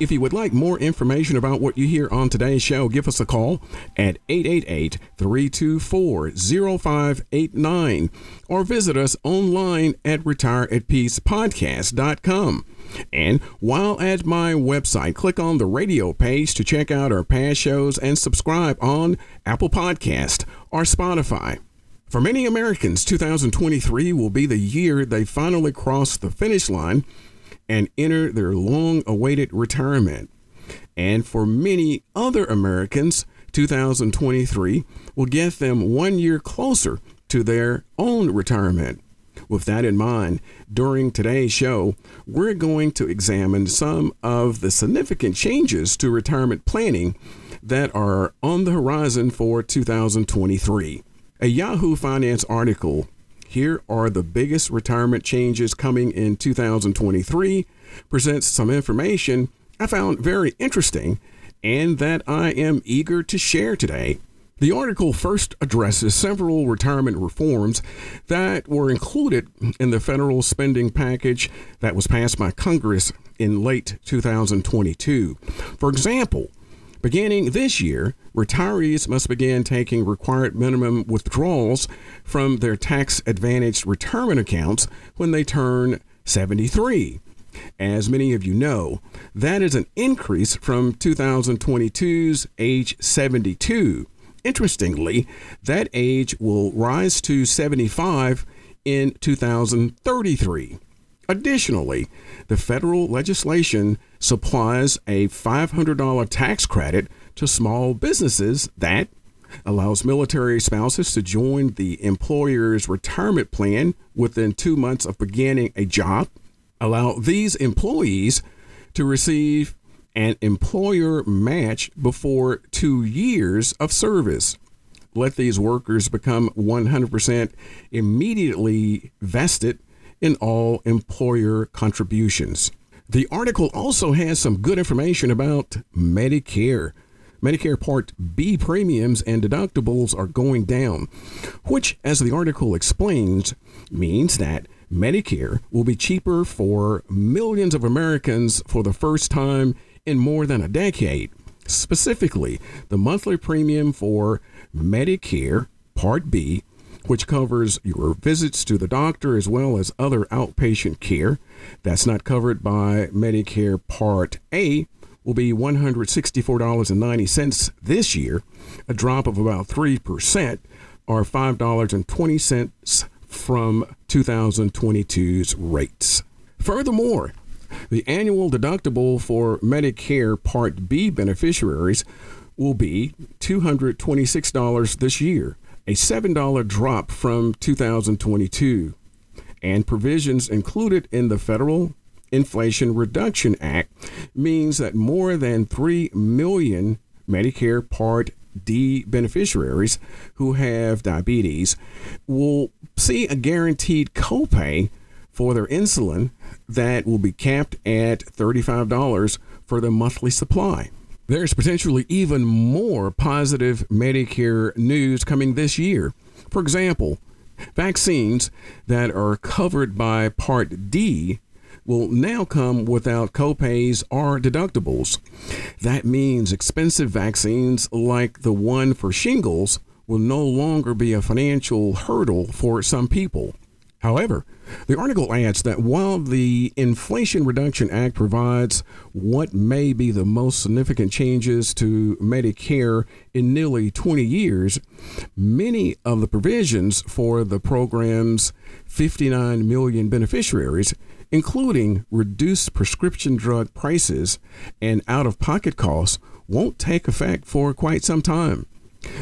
If you would like more information about what you hear on today's show, give us a call at 888 324 0589 or visit us online at retireatpeacepodcast.com. And while at my website, click on the radio page to check out our past shows and subscribe on Apple Podcast or Spotify. For many Americans, 2023 will be the year they finally cross the finish line and enter their long awaited retirement. And for many other Americans, 2023 will get them one year closer to their own retirement. With that in mind, during today's show, we're going to examine some of the significant changes to retirement planning that are on the horizon for 2023. A Yahoo Finance article here are the biggest retirement changes coming in 2023. Presents some information I found very interesting and that I am eager to share today. The article first addresses several retirement reforms that were included in the federal spending package that was passed by Congress in late 2022. For example, Beginning this year, retirees must begin taking required minimum withdrawals from their tax advantaged retirement accounts when they turn 73. As many of you know, that is an increase from 2022's age 72. Interestingly, that age will rise to 75 in 2033. Additionally, the federal legislation supplies a $500 tax credit to small businesses that allows military spouses to join the employer's retirement plan within two months of beginning a job, allow these employees to receive an employer match before two years of service. Let these workers become 100% immediately vested in all employer contributions. The article also has some good information about Medicare. Medicare Part B premiums and deductibles are going down, which, as the article explains, means that Medicare will be cheaper for millions of Americans for the first time in more than a decade. Specifically, the monthly premium for Medicare Part B which covers your visits to the doctor as well as other outpatient care. That's not covered by Medicare Part A will be $164.90 this year, a drop of about 3% or $5.20 from 2022's rates. Furthermore, the annual deductible for Medicare Part B beneficiaries will be $226 this year, a $7 drop from 2022, and provisions included in the Federal Inflation Reduction Act means that more than 3 million Medicare Part D beneficiaries who have diabetes will see a guaranteed copay for their insulin that will be capped at $35 for the monthly supply. There's potentially even more positive Medicare news coming this year. For example, vaccines that are covered by Part D will now come without copays or deductibles. That means expensive vaccines like the one for shingles will no longer be a financial hurdle for some people. However, the article adds that while the Inflation Reduction Act provides what may be the most significant changes to Medicare in nearly 20 years, many of the provisions for the program's 59 million beneficiaries including reduced prescription drug prices and out of pocket costs, won't take effect for quite some time.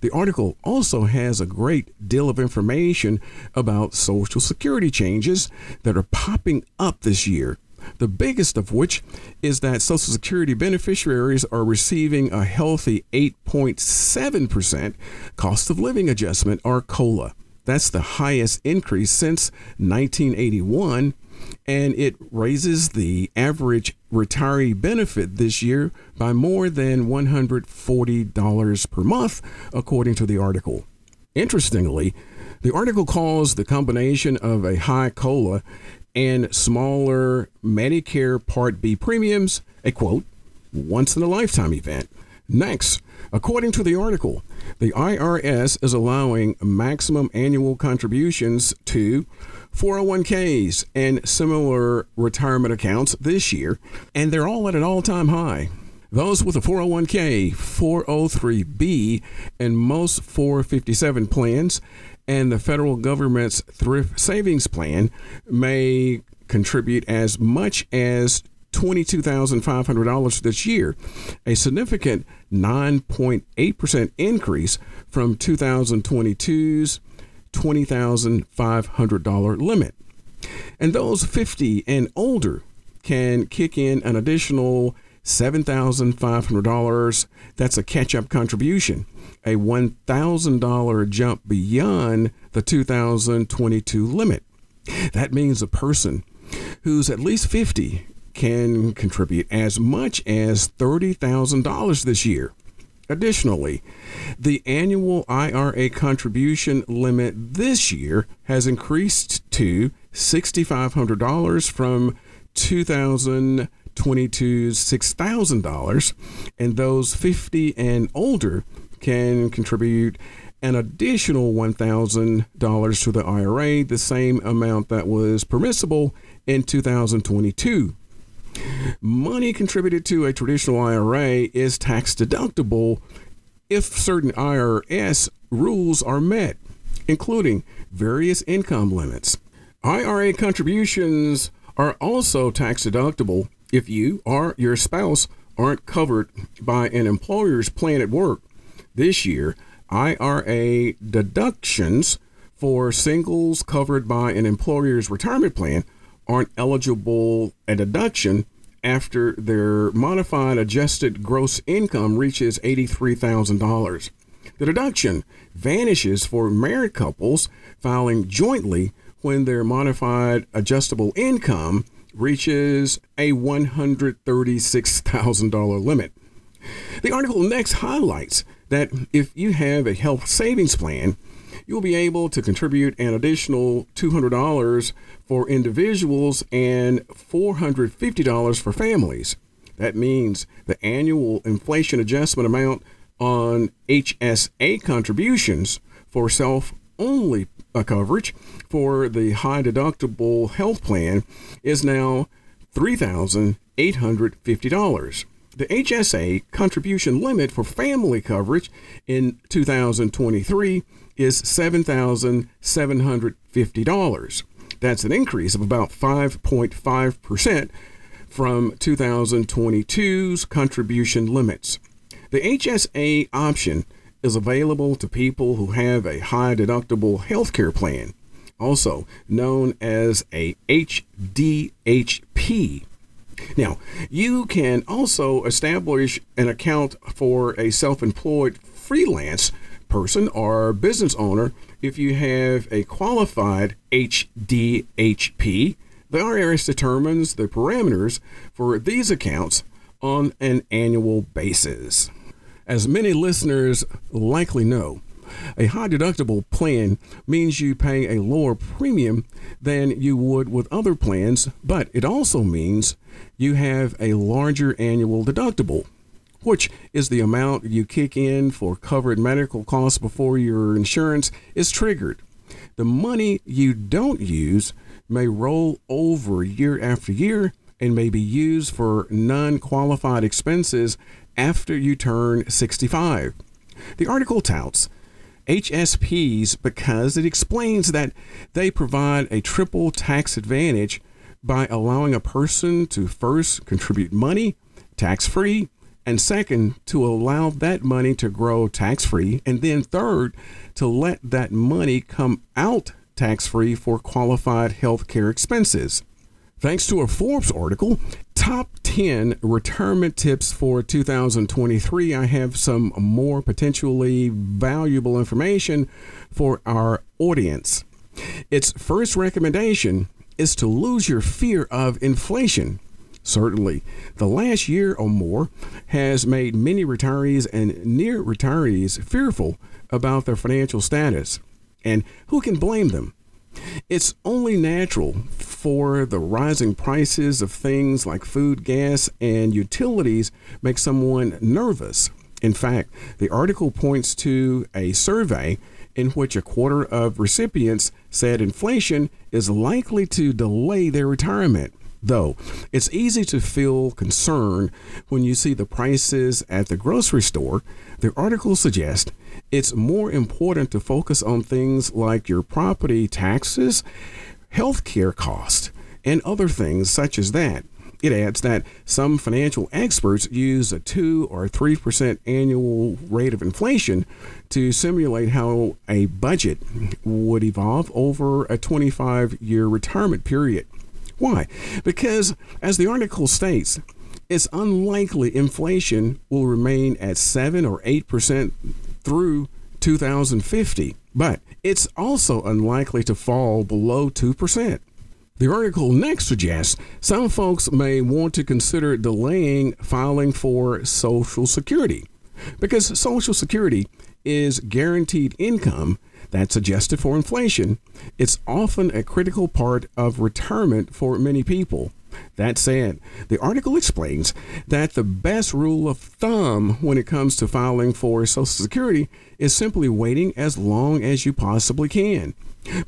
The article also has a great deal of information about Social Security changes that are popping up this year. The biggest of which is that Social Security beneficiaries are receiving a healthy 8.7% cost of living adjustment, or COLA. That's the highest increase since 1981 and it raises the average retiree benefit this year by more than $140 per month, according to the article. Interestingly, the article calls the combination of a high COLA and smaller Medicare Part B premiums a quote, once in a lifetime event. Next, according to the article, the IRS is allowing maximum annual contributions to 401ks and similar retirement accounts this year, and they're all at an all time high. Those with a 401k, 403b, and most 457 plans, and the federal government's thrift savings plan may contribute as much as $22,500 this year, a significant 9.8% increase from 2022's $20,500 limit. And those 50 and older can kick in an additional $7,500. That's a catch up contribution, a $1,000 jump beyond the 2022 limit. That means a person who's at least 50 can contribute as much as $30,000 this year. Additionally, the annual IRA contribution limit this year has increased to $6,500 from 2022's $6,000, and those 50 and older can contribute an additional $1,000 to the IRA, the same amount that was permissible in 2022. Money contributed to a traditional IRA is tax deductible if certain IRS rules are met, including various income limits. IRA contributions are also tax deductible if you or your spouse aren't covered by an employer's plan at work. This year, IRA deductions for singles covered by an employer's retirement plan aren't eligible a deduction after their modified adjusted gross income reaches $83,000. The deduction vanishes for married couples filing jointly when their modified adjustable income reaches a $136,000 limit. The article next highlights that if you have a health savings plan, you'll be able to contribute an additional $200 for individuals and $450 for families. That means the annual inflation adjustment amount on HSA contributions for self only uh, coverage for the high deductible health plan is now $3,850. The HSA contribution limit for family coverage in 2023 is $7,750. That's an increase of about 5.5% from 2022's contribution limits. The HSA option is available to people who have a high deductible healthcare plan, also known as a HDHP. Now, you can also establish an account for a self employed freelance person or business owner if you have a qualified HDHP. The IRS determines the parameters for these accounts on an annual basis. As many listeners likely know, a high deductible plan means you pay a lower premium than you would with other plans, but it also means you have a larger annual deductible which is the amount you kick in for covered medical costs before your insurance is triggered. The money you don't use may roll over year after year and may be used for non qualified expenses after you turn 65. The article touts HSPs because it explains that they provide a triple tax advantage by allowing a person to first contribute money tax free, and second, to allow that money to grow tax free, and then third, to let that money come out tax free for qualified health care expenses. Thanks to a Forbes article, Top 10 Retirement Tips for 2023, I have some more potentially valuable information for our audience. Its first recommendation is to lose your fear of inflation. Certainly, the last year or more has made many retirees and near retirees fearful about their financial status. And who can blame them? It's only natural for the rising prices of things like food, gas, and utilities make someone nervous. In fact, the article points to a survey in which a quarter of recipients said inflation is likely to delay their retirement. Though it's easy to feel concerned when you see the prices at the grocery store, the article suggests it's more important to focus on things like your property taxes, health care costs, and other things such as that. It adds that some financial experts use a 2 or 3% annual rate of inflation to simulate how a budget would evolve over a 25 year retirement period. Why? Because, as the article states, it's unlikely inflation will remain at 7 or 8% through 2050, but it's also unlikely to fall below 2%. The article next suggests some folks may want to consider delaying filing for Social Security because Social Security is guaranteed income that's adjusted for inflation. It's often a critical part of retirement for many people. That said, the article explains that the best rule of thumb when it comes to filing for Social Security is simply waiting as long as you possibly can.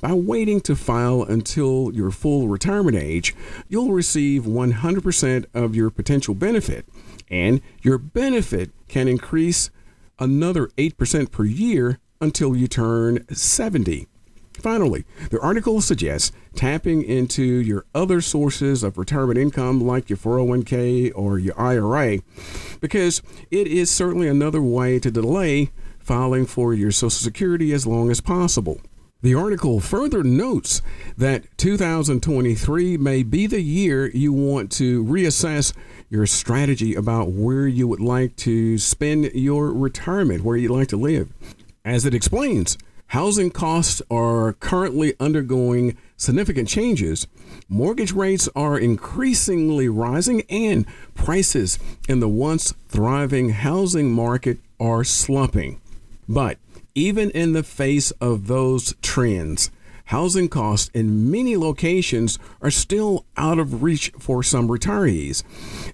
By waiting to file until your full retirement age, you'll receive 100% of your potential benefit, and your benefit can increase another 8% per year until you turn 70. Finally, the article suggests tapping into your other sources of retirement income like your 401k or your IRA because it is certainly another way to delay filing for your Social Security as long as possible. The article further notes that 2023 may be the year you want to reassess your strategy about where you would like to spend your retirement, where you'd like to live. As it explains, housing costs are currently undergoing significant changes. Mortgage rates are increasingly rising, and prices in the once thriving housing market are slumping. But even in the face of those trends, housing costs in many locations are still out of reach for some retirees.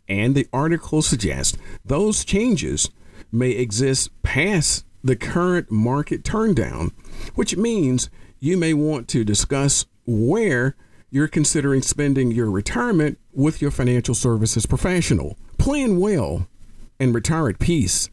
And the article suggests those changes may exist past the current market turndown, which means you may want to discuss where you're considering spending your retirement with your financial services professional. Plan well and retire at peace.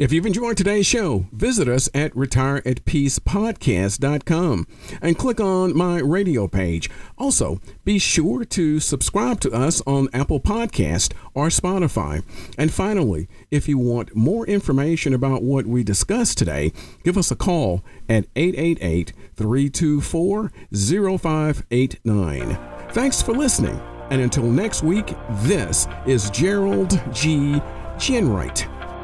If you've enjoyed today's show, visit us at retireatpeacepodcast.com and click on my radio page. Also, be sure to subscribe to us on Apple Podcast or Spotify. And finally, if you want more information about what we discussed today, give us a call at 888 324 0589. Thanks for listening. And until next week, this is Gerald G. Ginwright.